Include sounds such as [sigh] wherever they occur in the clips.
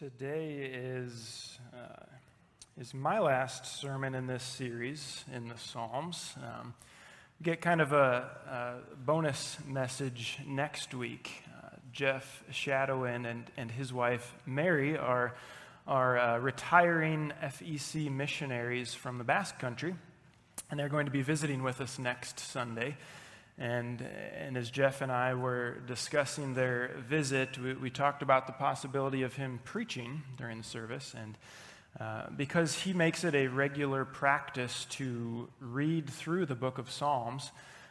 Today is, uh, is my last sermon in this series in the Psalms. Um, get kind of a, a bonus message next week. Uh, Jeff Shadowin and, and his wife Mary are, are uh, retiring FEC missionaries from the Basque Country, and they're going to be visiting with us next Sunday. And, and as Jeff and I were discussing their visit, we, we talked about the possibility of him preaching during the service. And uh, because he makes it a regular practice to read through the book of Psalms,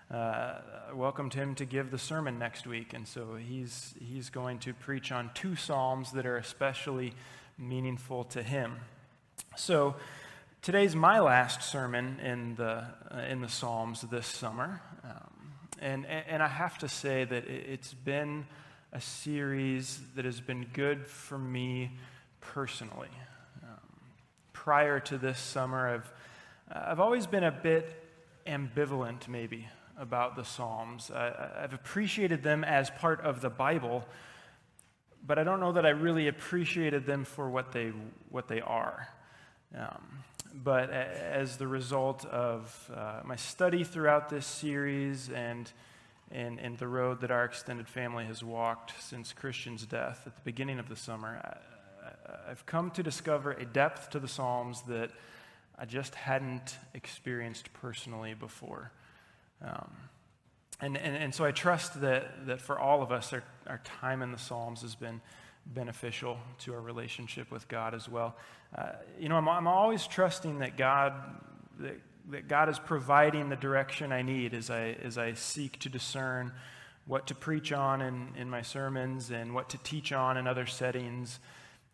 uh, welcomed him to give the sermon next week. And so he's, he's going to preach on two Psalms that are especially meaningful to him. So today's my last sermon in the, uh, in the Psalms this summer. And, and I have to say that it's been a series that has been good for me personally. Um, prior to this summer, I've, I've always been a bit ambivalent, maybe, about the Psalms. I, I've appreciated them as part of the Bible, but I don't know that I really appreciated them for what they, what they are. Um, but as the result of uh, my study throughout this series and, and, and the road that our extended family has walked since Christian's death at the beginning of the summer, I, I've come to discover a depth to the Psalms that I just hadn't experienced personally before. Um, and, and, and so I trust that, that for all of us, our, our time in the Psalms has been beneficial to our relationship with God as well. Uh, you know, I'm, I'm always trusting that God, that, that God is providing the direction I need as I, as I seek to discern what to preach on in, in my sermons and what to teach on in other settings.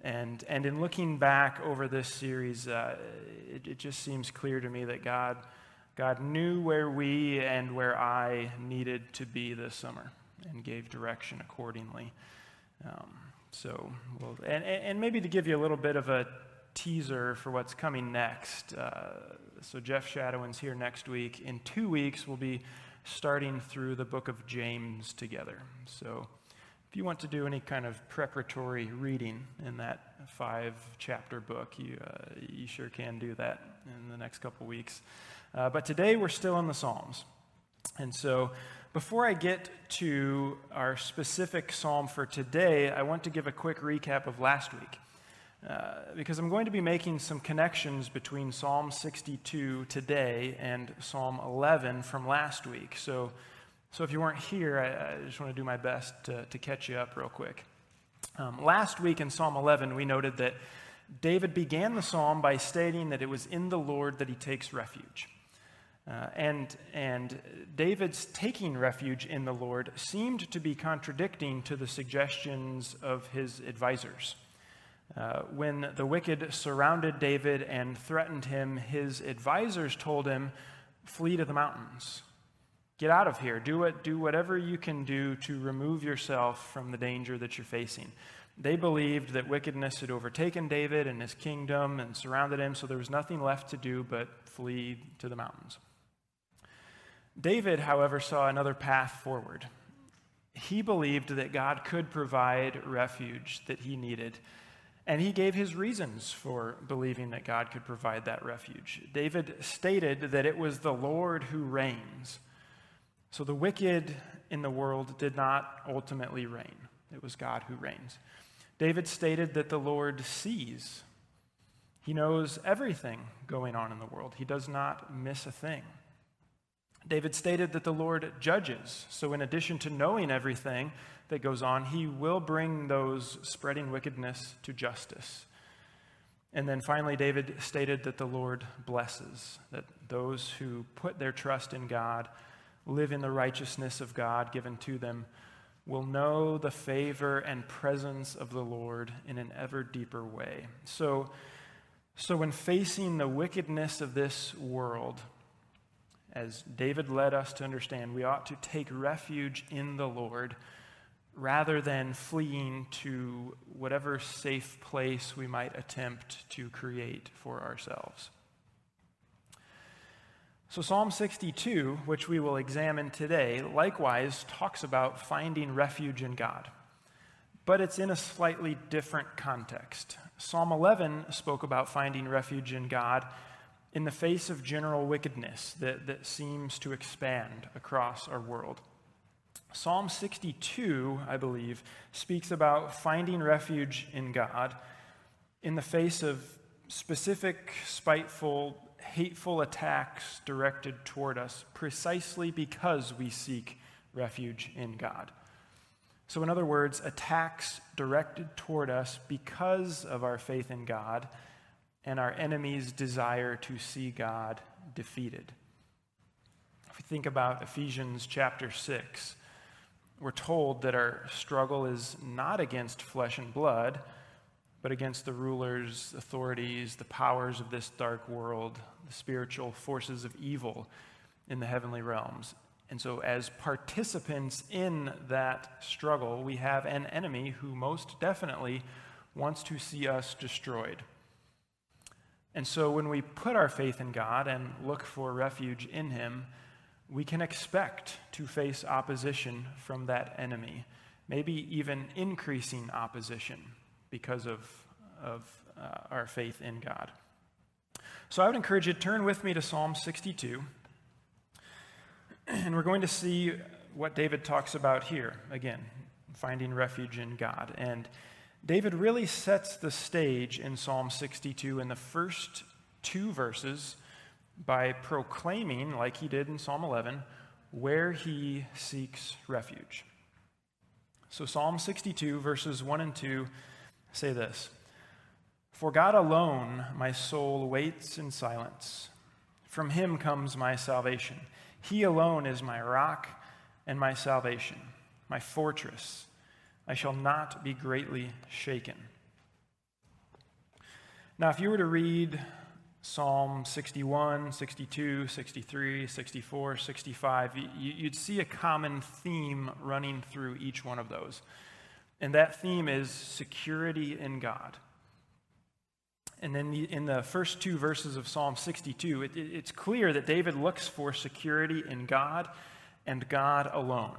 And, and in looking back over this series, uh, it, it just seems clear to me that God, God knew where we and where I needed to be this summer and gave direction accordingly. Um, so, well, and, and maybe to give you a little bit of a teaser for what's coming next. Uh, so, Jeff Shadowin's here next week. In two weeks, we'll be starting through the book of James together. So, if you want to do any kind of preparatory reading in that five chapter book, you, uh, you sure can do that in the next couple weeks. Uh, but today, we're still in the Psalms. And so, before I get to our specific psalm for today, I want to give a quick recap of last week. Uh, because I'm going to be making some connections between Psalm 62 today and Psalm 11 from last week. So, so if you weren't here, I, I just want to do my best to, to catch you up real quick. Um, last week in Psalm 11, we noted that David began the psalm by stating that it was in the Lord that he takes refuge. Uh, and, and David's taking refuge in the Lord seemed to be contradicting to the suggestions of his advisors. Uh, when the wicked surrounded David and threatened him, his advisors told him, Flee to the mountains. Get out of here. Do, it, do whatever you can do to remove yourself from the danger that you're facing. They believed that wickedness had overtaken David and his kingdom and surrounded him, so there was nothing left to do but flee to the mountains. David, however, saw another path forward. He believed that God could provide refuge that he needed, and he gave his reasons for believing that God could provide that refuge. David stated that it was the Lord who reigns. So the wicked in the world did not ultimately reign, it was God who reigns. David stated that the Lord sees. He knows everything going on in the world. He does not miss a thing. David stated that the Lord judges. So, in addition to knowing everything that goes on, he will bring those spreading wickedness to justice. And then finally, David stated that the Lord blesses, that those who put their trust in God, live in the righteousness of God given to them, will know the favor and presence of the Lord in an ever deeper way. So, so when facing the wickedness of this world, as David led us to understand, we ought to take refuge in the Lord rather than fleeing to whatever safe place we might attempt to create for ourselves. So, Psalm 62, which we will examine today, likewise talks about finding refuge in God. but it's in a slightly different context. Psalm 11 spoke about finding refuge in God in the face of general wickedness that, that seems to expand across our world. Psalm 62, I believe, speaks about finding refuge in God in the face of specific, spiteful, hateful attacks directed toward us precisely because we seek refuge in God. So, in other words, attacks directed toward us because of our faith in God and our enemies' desire to see God defeated. If we think about Ephesians chapter 6, we're told that our struggle is not against flesh and blood, but against the rulers, authorities, the powers of this dark world, the spiritual forces of evil in the heavenly realms. And so, as participants in that struggle, we have an enemy who most definitely wants to see us destroyed. And so, when we put our faith in God and look for refuge in Him, we can expect to face opposition from that enemy, maybe even increasing opposition because of, of uh, our faith in God. So, I would encourage you to turn with me to Psalm 62. [clears throat] And we're going to see what David talks about here again, finding refuge in God. And David really sets the stage in Psalm 62 in the first two verses by proclaiming, like he did in Psalm 11, where he seeks refuge. So, Psalm 62, verses 1 and 2 say this For God alone my soul waits in silence, from him comes my salvation. He alone is my rock and my salvation, my fortress. I shall not be greatly shaken. Now, if you were to read Psalm 61, 62, 63, 64, 65, you'd see a common theme running through each one of those. And that theme is security in God. And then the, in the first two verses of Psalm 62, it, it, it's clear that David looks for security in God and God alone.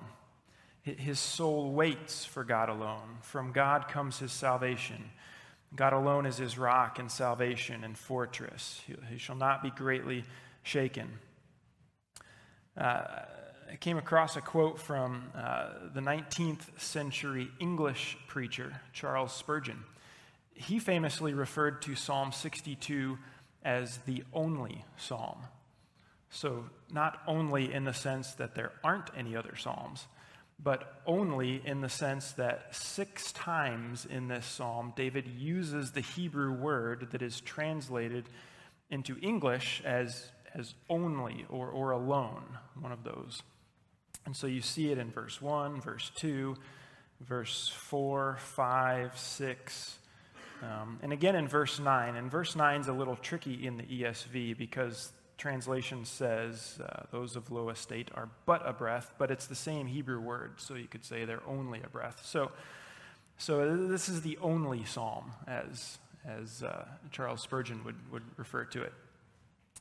His soul waits for God alone. From God comes his salvation. God alone is his rock and salvation and fortress. He, shall not be greatly shaken. Uh, I came across a quote from uh, the 19th century English preacher, Charles Spurgeon he famously referred to Psalm 62 as the only psalm. So, not only in the sense that there aren't any other psalms, but only in the sense that six times in this psalm, David uses the Hebrew word that is translated into English as, as only or, or alone, one of those. And so you see it in verse 1, verse 2, verse 4, 5, 6, um, and again in verse 9, and verse 9 is a little tricky in the ESV because translation says uh, those of low estate are but a breath, but it's the same Hebrew word, so you could say they're only a breath. So, so this is the only psalm, as, as uh, Charles Spurgeon would, would refer to it.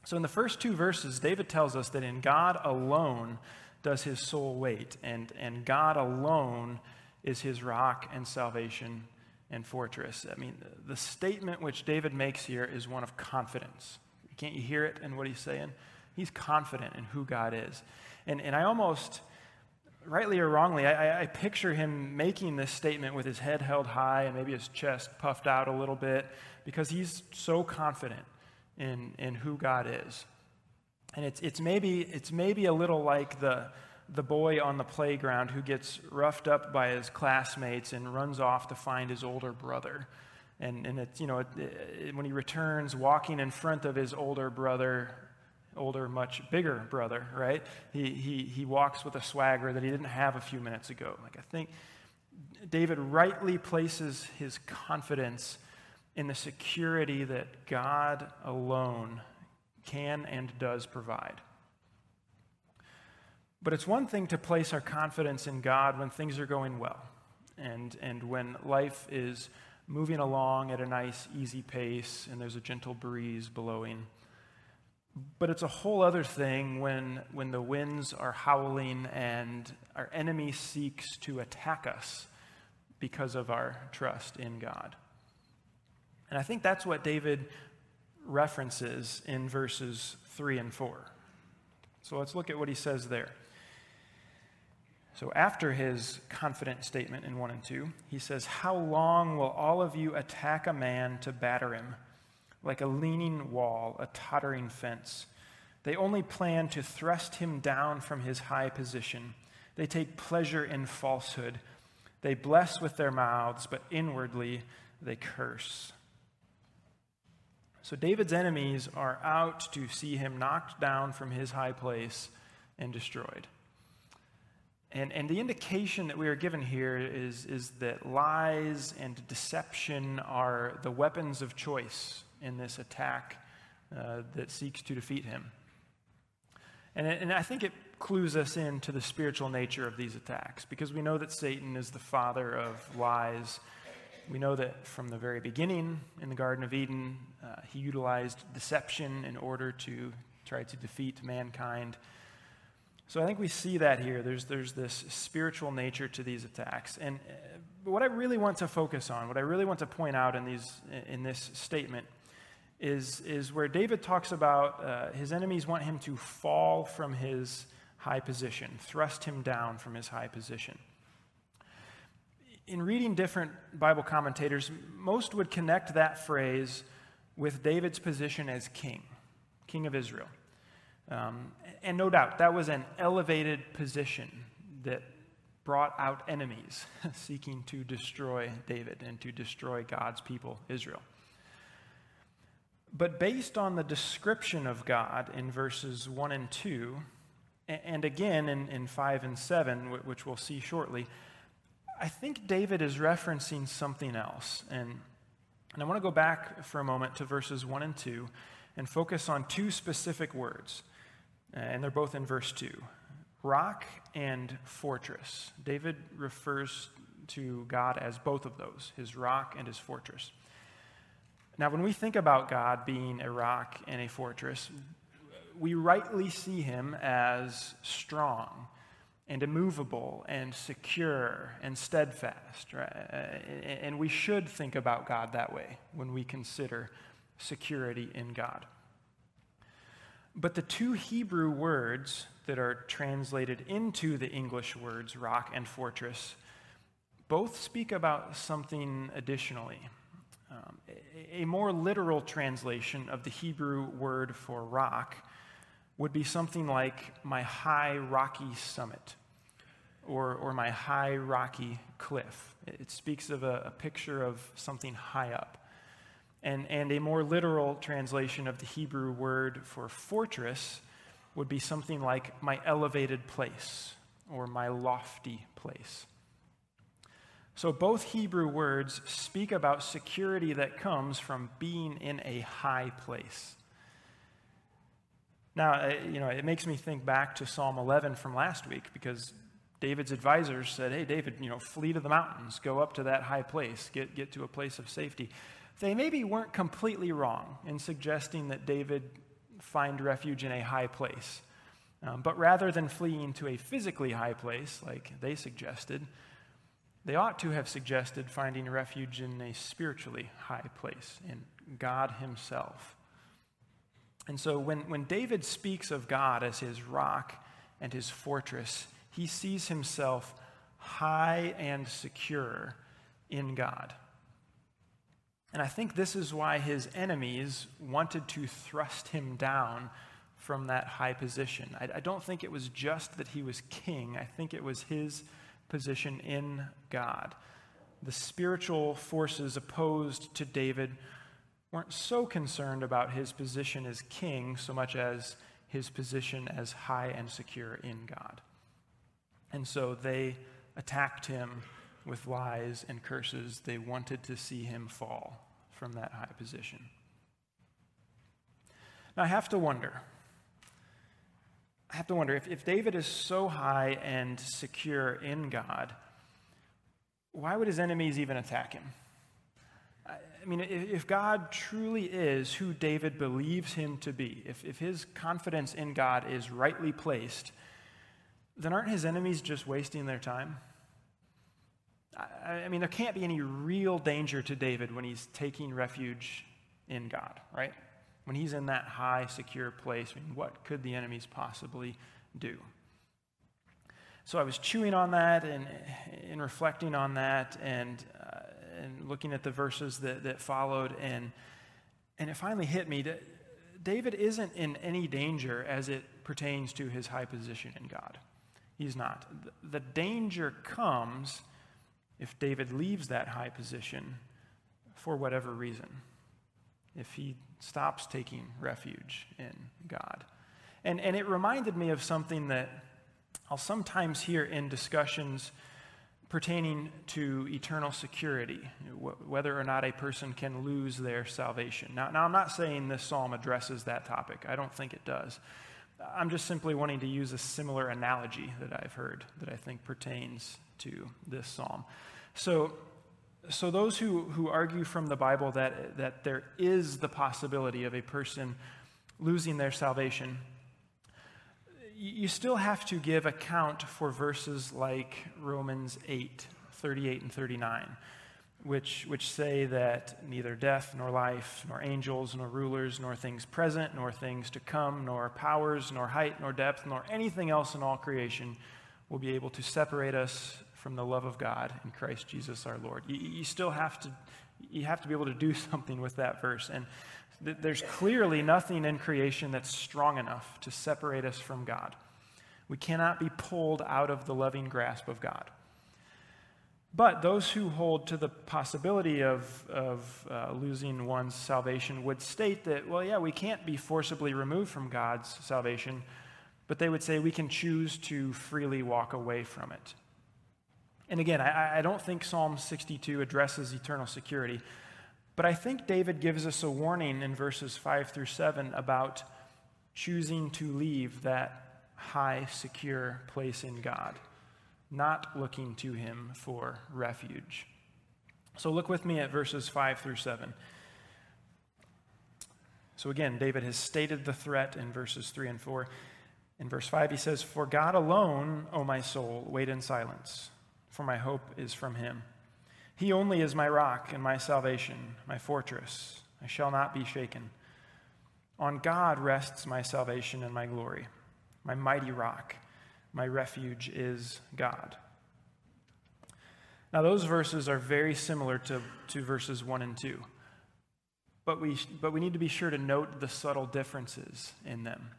So in the first two verses, David tells us that in God alone does his soul wait, and, and God alone is his rock and salvation and fortress. I mean, the statement which David makes here is one of confidence. Can't you hear it in what he's saying? He's confident in who God is. And, and I almost, rightly or wrongly, I, I picture him making this statement with his head held high and maybe his chest puffed out a little bit because he's so confident in, in who God is. And it's, it's, maybe, it's maybe a little like the, the boy on the playground who gets roughed up by his classmates and runs off to find his older brother. And, and it's, you know, it, it, when he returns walking in front of his older brother, older, much bigger brother, right? He, he, he walks with a swagger that he didn't have a few minutes ago. Like, I think David rightly places his confidence in the security that God alone can and does provide. But it's one thing to place our confidence in God when things are going well and, and when life is moving along at a nice, easy pace and there's a gentle breeze blowing. But it's a whole other thing when, when the winds are howling and our enemy seeks to attack us because of our trust in God. And I think that's what David references in verses 3 and 4. So let's look at what he says there. So, after his confident statement in 1 and 2, he says, How long will all of you attack a man to batter him? Like a leaning wall, a tottering fence. They only plan to thrust him down from his high position. They take pleasure in falsehood. They bless with their mouths, but inwardly they curse. So David's enemies are out to see him knocked down from his high place and destroyed. And, and the indication that we are given here is, is that lies and deception are the weapons of choice in this attack uh, that seeks to defeat him. And, and I think it clues us into the spiritual nature of these attacks because we know that Satan is the father of lies we know that from the very beginning in the Garden of Eden, uh, he utilized deception in order to try to defeat mankind. So I think we see that here. There's, there's this spiritual nature to these attacks. And uh, what I really want to focus on, what I really want to point out in, these, in this statement, is, is where David talks about uh, his enemies want him to fall from his high position, thrust him down from his high position in reading different Bible commentators, most would connect that phrase with David's position as king, king of Israel. Um, and no doubt, that was an elevated position that brought out enemies [laughs] seeking to destroy David and to destroy God's people, Israel. But based on the description of God in verses 1 and 2, and again in, in 5 and 7, which we'll see shortly, I think David is referencing something else. And, and I want to go back for a moment to verses 1 and 2 and focus on two specific words. Uh, and they're both in verse 2 rock and fortress. David refers to God as both of those, his rock and his fortress. Now, when we think about God being a rock and a fortress, we rightly see him as strong and immovable and secure and steadfast. Right? And we should think about God that way when we consider security in God. But the two Hebrew words that are translated into the English words rock and fortress both speak about something additionally. Um, a, a more literal translation of the Hebrew word for rock would be something like my high rocky summit or, or my high rocky cliff. It speaks of a, a picture of something high up. And, and a more literal translation of the Hebrew word for fortress would be something like my elevated place or my lofty place. So both Hebrew words speak about security that comes from being in a high place. Now, uh, you know, it makes me think back to Psalm 11 from last week because David's advisors said, Hey, David, you know, flee to the mountains, go up to that high place, get, get to a place of safety. They maybe weren't completely wrong in suggesting that David find refuge in a high place. Um, but rather than fleeing to a physically high place, like they suggested, they ought to have suggested finding refuge in a spiritually high place, in God Himself. And so when, when David speaks of God as his rock and his fortress, he sees himself high and secure in God. And I think this is why his enemies wanted to thrust him down from that high position. I, I, don't think it was just that he was king, I think it was his position in God. The spiritual forces opposed to David weren't so concerned about his position as king so much as his position as high and secure in God. And so they attacked him with lies and curses. They wanted to see him fall from that high position. Now, I have to wonder. I have to wonder if, if David is so high and secure in God, why would his enemies even attack him? I mean, if God truly is who David believes him to be, if, if his confidence in God is rightly placed, then aren't his enemies just wasting their time? I, mean, there can't be any real danger to David when he's taking refuge in God, right? When he's in that high, secure place, I mean, what could the enemies possibly do? So I was chewing on that and, and reflecting on that and, uh, and looking at the verses that, that followed, and, and it finally hit me that David isn't in any danger as it pertains to his high position in God. He's not. The danger comes if David leaves that high position for whatever reason, if he stops taking refuge in God. And, and it reminded me of something that I'll sometimes hear in discussions pertaining to eternal security, whether or not a person can lose their salvation. Now, now, I'm not saying this psalm addresses that topic, I don't think it does. I'm just simply wanting to use a similar analogy that I've heard that I think pertains to this psalm. So, so those who, who argue from the Bible that, that there is the possibility of a person losing their salvation, you still have to give account for verses like Romans 8, 38 and 39, which, which say that neither death, nor life, nor angels, nor rulers, nor things present, nor things to come, nor powers, nor height, nor depth, nor anything else in all creation will be able to separate us from the love of God in Christ Jesus our Lord. You, you still have to, you have to be able to do [laughs] something with that verse. And there's clearly nothing in creation that's strong enough to separate us from God. We cannot be pulled out of the loving grasp of God. But those who hold to the possibility of, of uh, losing one's salvation would state that, well, yeah, we can't be forcibly removed from God's salvation, but they would say we can choose to freely walk away from it. And again, I, I don't think Psalm 62 addresses eternal security. But I think David gives us a warning in verses 5 through 7 about choosing to leave that high, secure place in God, not looking to him for refuge. So look with me at verses 5 through 7. So again, David has stated the threat in verses 3 and 4. In verse 5, he says, For God alone, O my soul, wait in silence, for my hope is from him. He only is my rock and my salvation, my fortress. I shall not be shaken. On God rests my salvation and my glory. My mighty rock, my refuge is God. Now, those verses are very similar to, to verses 1 and 2. But we, but we need to be sure to note the subtle differences in them.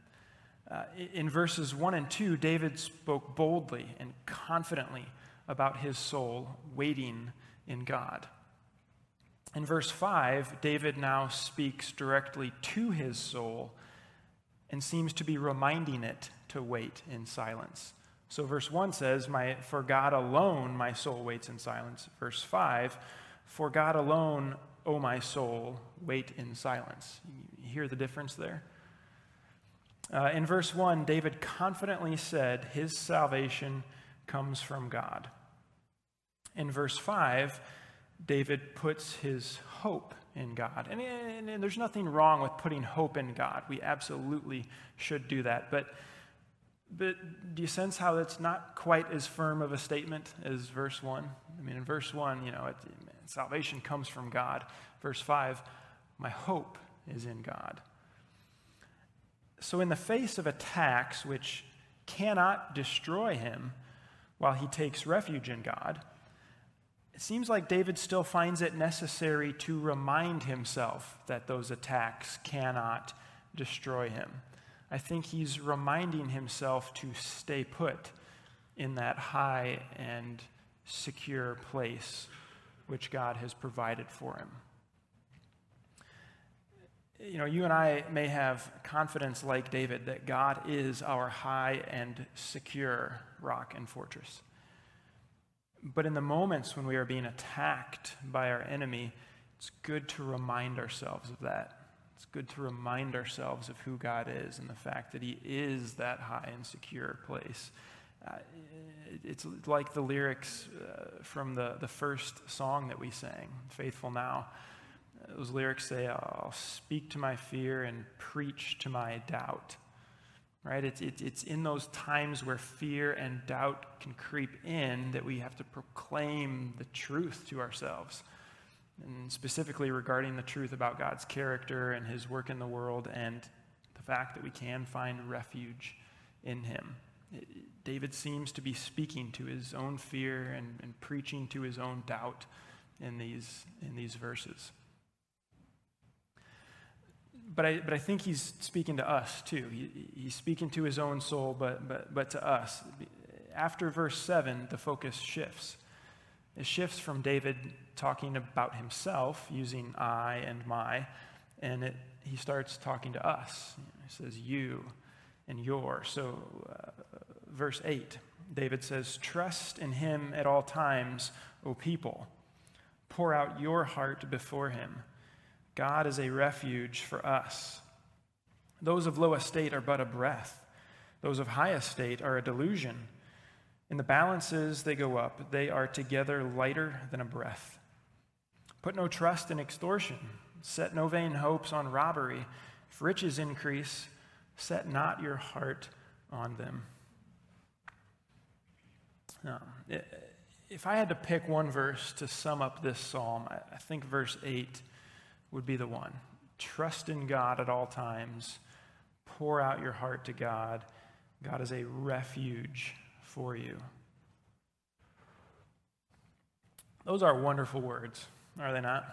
Uh, in verses 1 and 2, David spoke boldly and confidently about his soul waiting in God. In verse 5, David now speaks directly to his soul and seems to be reminding it to wait in silence. So, verse 1 says, my, For God alone my soul waits in silence. Verse 5, For God alone, O my soul, wait in silence. You hear the difference there? Uh, in verse 1, David confidently said his salvation comes from God. In verse 5, David puts his hope in God. And, and, and, there's nothing wrong with putting hope in God. We absolutely should do that. But, but do you sense how it's not quite as firm of a statement as verse 1? I mean, in verse 1, you know, it, salvation comes from God. Verse 5, my hope is in God. So, in the face of attacks which cannot destroy him while he takes refuge in God, it seems like David still finds it necessary to remind himself that those attacks cannot destroy him. I think he's reminding himself to stay put in that high and secure place which God has provided for him. You know, you and I may have confidence like David that God is our high and secure rock and fortress. But in the moments when we are being attacked by our enemy, it's good to remind ourselves of that. It's good to remind ourselves of who God is and the fact that He is that high and secure place. Uh, it's like the lyrics uh, from the, the first song that we sang, Faithful Now. Those lyrics say, I'll speak to my fear and preach to my doubt. right? It's, it's, it's in those times where fear and doubt can creep in that we have to proclaim the truth to ourselves. And specifically regarding the truth about God's character and his work in the world and the fact that we can find refuge in him. It, David seems to be speaking to his own fear and, and preaching to his own doubt in these, in these verses but I, but I think he's speaking to us too. He, he's speaking to his own soul, but, but, but to us. After verse 7, the focus shifts. It shifts from David talking about himself using I and my, and it, he starts talking to us. He says, You and your. So, uh, verse 8, David says, Trust in him at all times, O people. Pour out your heart before him. God is a refuge for us. Those of low estate are but a breath, those of high estate are a delusion. In the balances they go up, they are together lighter than a breath. Put no trust in extortion, set no vain hopes on robbery. If riches increase, set not your heart on them. Now, if I had to pick one verse to sum up this psalm, I think verse 8 would be the one. Trust in God at all times. Pour out your heart to God. God is a refuge for you. Those are wonderful words, are they not?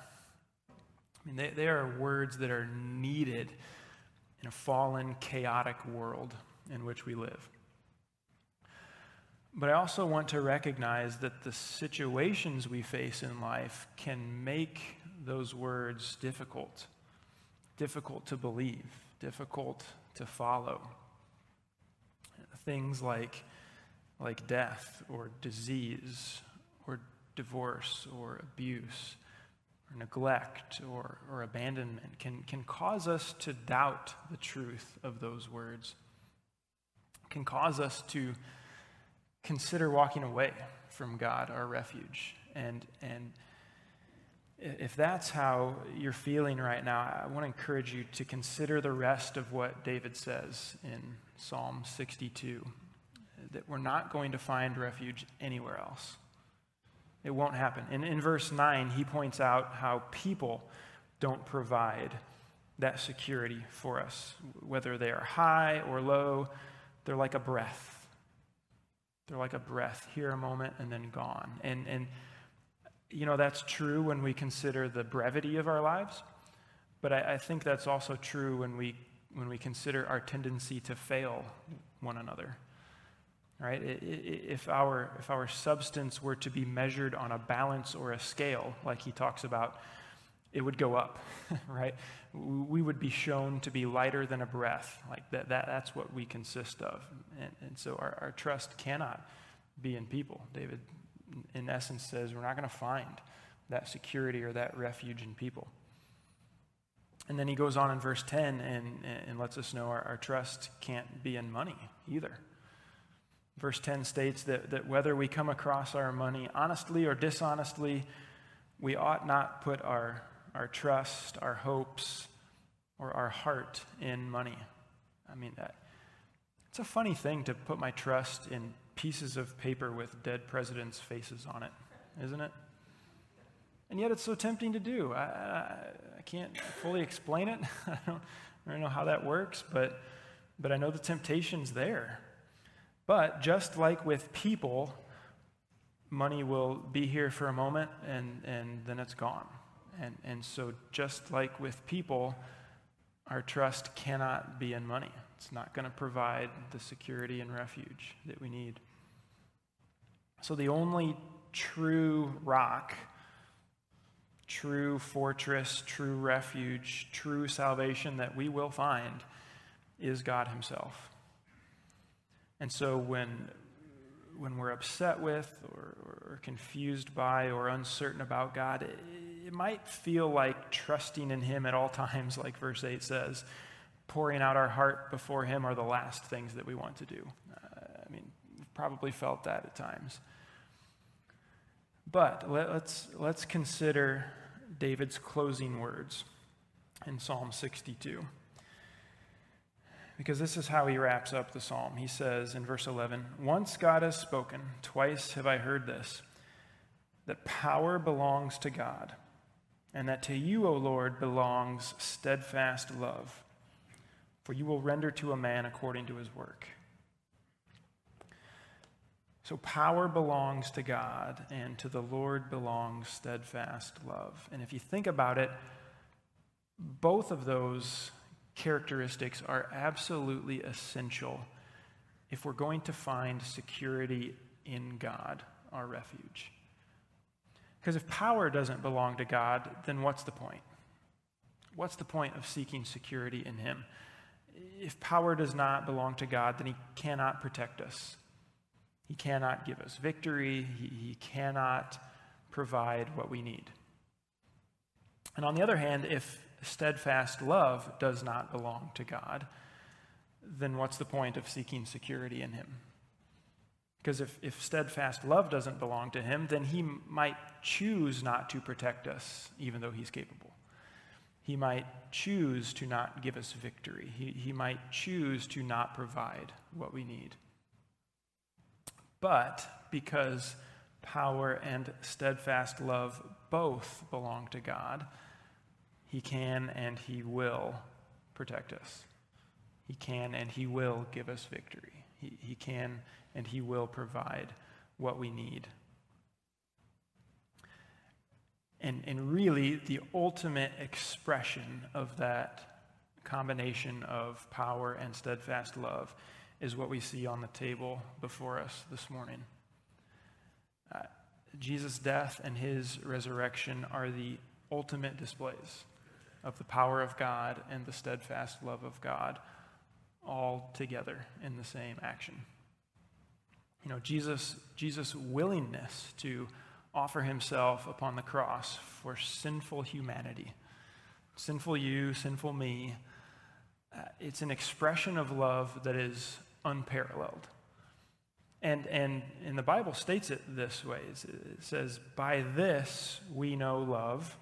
I mean, they, they are words that are needed in a fallen, chaotic world in which we live. But I also want to recognize that the situations we face in life can make those words difficult, difficult to believe, difficult to follow. Things like, like death or disease or divorce or abuse or neglect or, or abandonment can, can cause us to doubt the truth of those words, can cause us to consider walking away from God, our refuge, and, and if that's how you're feeling right now, I want to encourage you to consider the rest of what David says in Psalm 62 that we're not going to find refuge anywhere else. It won't happen. And in verse 9, he points out how people don't provide that security for us. Whether they are high or low, they're like a breath. They're like a breath, here a moment and then gone. And, and you know, that's true when we consider the brevity of our lives, but I, I think that's also true when we, when we consider our tendency to fail one another. Right? If our, if our substance were to be measured on a balance or a scale, like he talks about, it would go up, [laughs] right? We would be shown to be lighter than a breath. Like that, that that's what we consist of. And, and so our, our trust cannot be in people. David in essence, says we're not going to find that security or that refuge in people. And then he goes on in verse 10 and, and lets us know our, our trust can't be in money either. Verse 10 states that, that whether we come across our money honestly or dishonestly, we ought not put our, our trust, our hopes, or our heart in money. I mean, that, it's a funny thing to put my trust in pieces of paper with dead presidents' faces on it, isn't it? And yet it's so tempting to do. I, I, I can't fully explain it. [laughs] I don't, I don't know how that works, but, but I know the temptation's there. But just like with people, money will be here for a moment and, and then it's gone. And, and so, just like with people, our trust cannot be in money. It's not going to provide the security and refuge that we need. So, the only true rock, true fortress, true refuge, true salvation that we will find is God Himself. And so, when when we're upset with or, or, confused by or uncertain about God, it, it, might feel like trusting in Him at all times, like verse 8 says pouring out our heart before Him are the last things that we want to do. Uh, I mean, we've probably felt that at times. But let, us let's consider David's closing words in Psalm 62. Because this is how he wraps up the psalm. He says in verse 11 Once God has spoken, twice have I heard this, that power belongs to God, and that to you, O Lord, belongs steadfast love, for you will render to a man according to his work. So power belongs to God, and to the Lord belongs steadfast love. And if you think about it, both of those characteristics are absolutely essential if we're going to find security in God, our refuge. Because if power doesn't belong to God, then what's the point? What's the point of seeking security in Him? If power does not belong to God, then He cannot protect us. He cannot give us victory. He, he cannot provide what we need. And on the other hand, if steadfast love does not belong to God, then what's the point of seeking security in Him? Because if, if steadfast love doesn't belong to Him, then He might choose not to protect us, even though He's capable. He might choose to not give us victory. He, he might choose to not provide what we need. But because power and steadfast love both belong to God, he can and He will protect us. He can and He will give us victory. He, he can and He will provide what we need. And, and really, the ultimate expression of that combination of power and steadfast love is what we see on the table before us this morning. Uh, Jesus' death and his resurrection are the ultimate displays of the power of God and the steadfast love of God all together in the same action. You know, Jesus, Jesus' willingness to offer himself upon the cross for sinful humanity, sinful you, sinful me, uh, it's an expression of love that is unparalleled. And, and, and the Bible states it this way it says, By this we know love,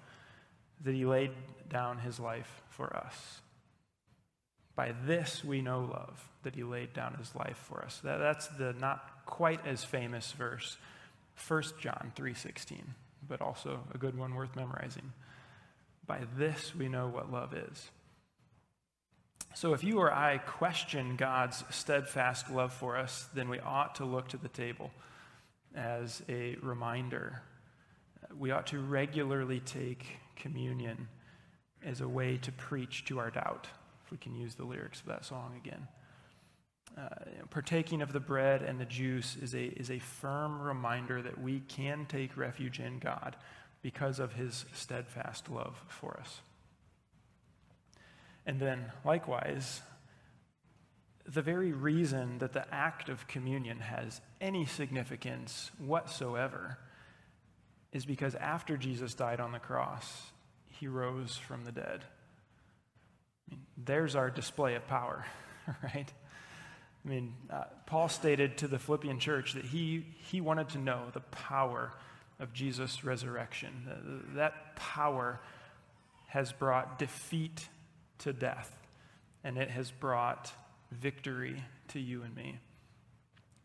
that he laid down his life for us. By this we know love, that he laid down his life for us. That, that's the not quite as famous verse, 1 John 3.16, but also a good one worth memorizing. By this we know what love is. So if you or I question God's steadfast love for us, then we ought to look to the table as a reminder. We ought to regularly take communion as a way to preach to our doubt, if we can use the lyrics of that song again. Uh, partaking of the bread and the juice is a, is a firm reminder that we can take refuge in God because of his steadfast love for us. And then, likewise, the very reason that the act of communion has any significance whatsoever is because after Jesus died on the cross, he rose from the dead. I mean, there's our display of power, [laughs] right? I mean, uh, Paul stated to the Philippian church that he, he wanted to know the power of Jesus' resurrection. that power has brought defeat to death, and it has brought victory to you and me.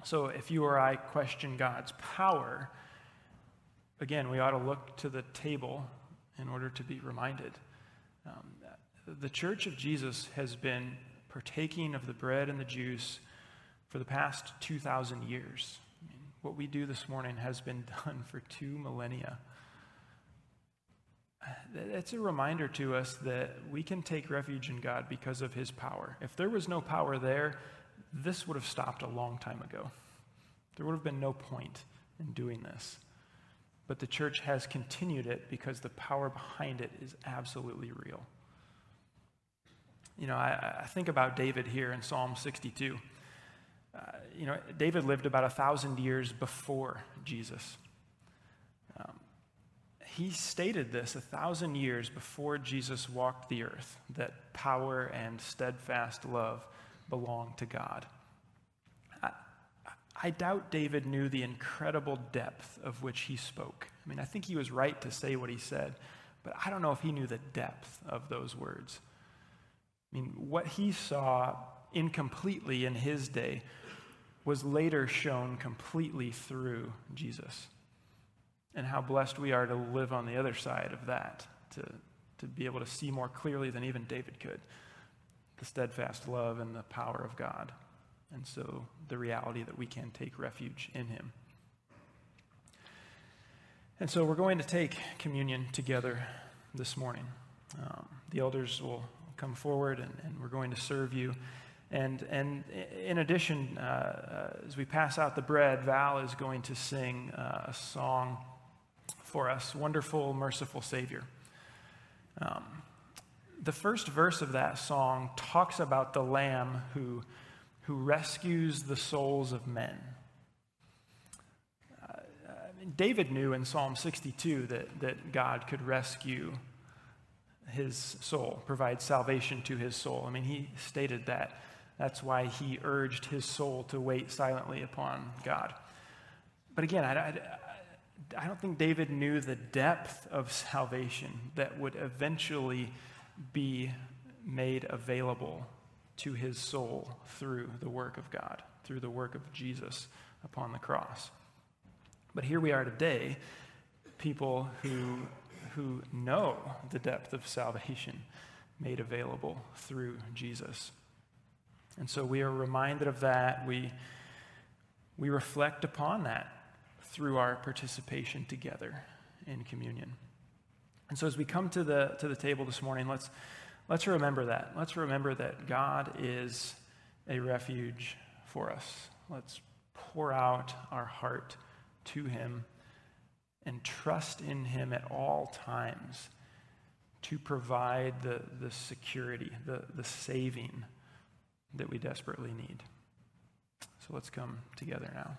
So if you or I question God's power, again, we ought to look to the table in order to be reminded. Um, the church of Jesus has been partaking of the bread and the juice for the past 2,000 years. I mean, what we do this morning has been [laughs] done for two millennia. It's a reminder to us that we can take refuge in God because of his power. If there was no power there, this would have stopped a long time ago. There would have been no point in doing this. But the church has continued it because the power behind it is absolutely real. You know, I, I think about David here in Psalm 62. Uh, you know, David lived about a thousand years before Jesus. Um, he stated this a thousand years before Jesus walked the earth that power and steadfast love belong to God. I doubt David knew the incredible depth of which he spoke. I mean, I think he was right to say what he said, but I don't know if he knew the depth of those words. I mean, what he saw incompletely in his day was later shown completely through Jesus. And how blessed we are to live on the other side of that, to, to be able to see more clearly than even David could the steadfast love and the power of God. And so the reality that we can take refuge in him. And so we're going to take communion together this morning. Um, the elders will come forward and, and, we're going to serve you. And, and in addition, uh, uh, as we pass out the bread, Val is going to sing uh, a song for us Wonderful, Merciful Savior. Um, the first verse of that song talks about the Lamb who, who rescues the souls of men. Uh, uh, David knew in Psalm 62 that, that God could rescue his soul, provide salvation to his soul. I mean, he stated that. That's why he urged his soul to wait silently upon God. But again, I, I, I don't think David knew the depth of salvation that would eventually be made available to his soul through the work of God, through the work of Jesus upon the cross. But here we are today, people who, who know the depth of salvation made available through Jesus. And so we are reminded of that. We, we reflect upon that through our participation together in communion. And so as we come to the, to the table this morning, let's, let's remember that. Let's remember that God is a refuge for us. Let's pour out our heart to Him and trust in Him at all times to provide the, the security, the, the saving that we desperately need. So let's come together now.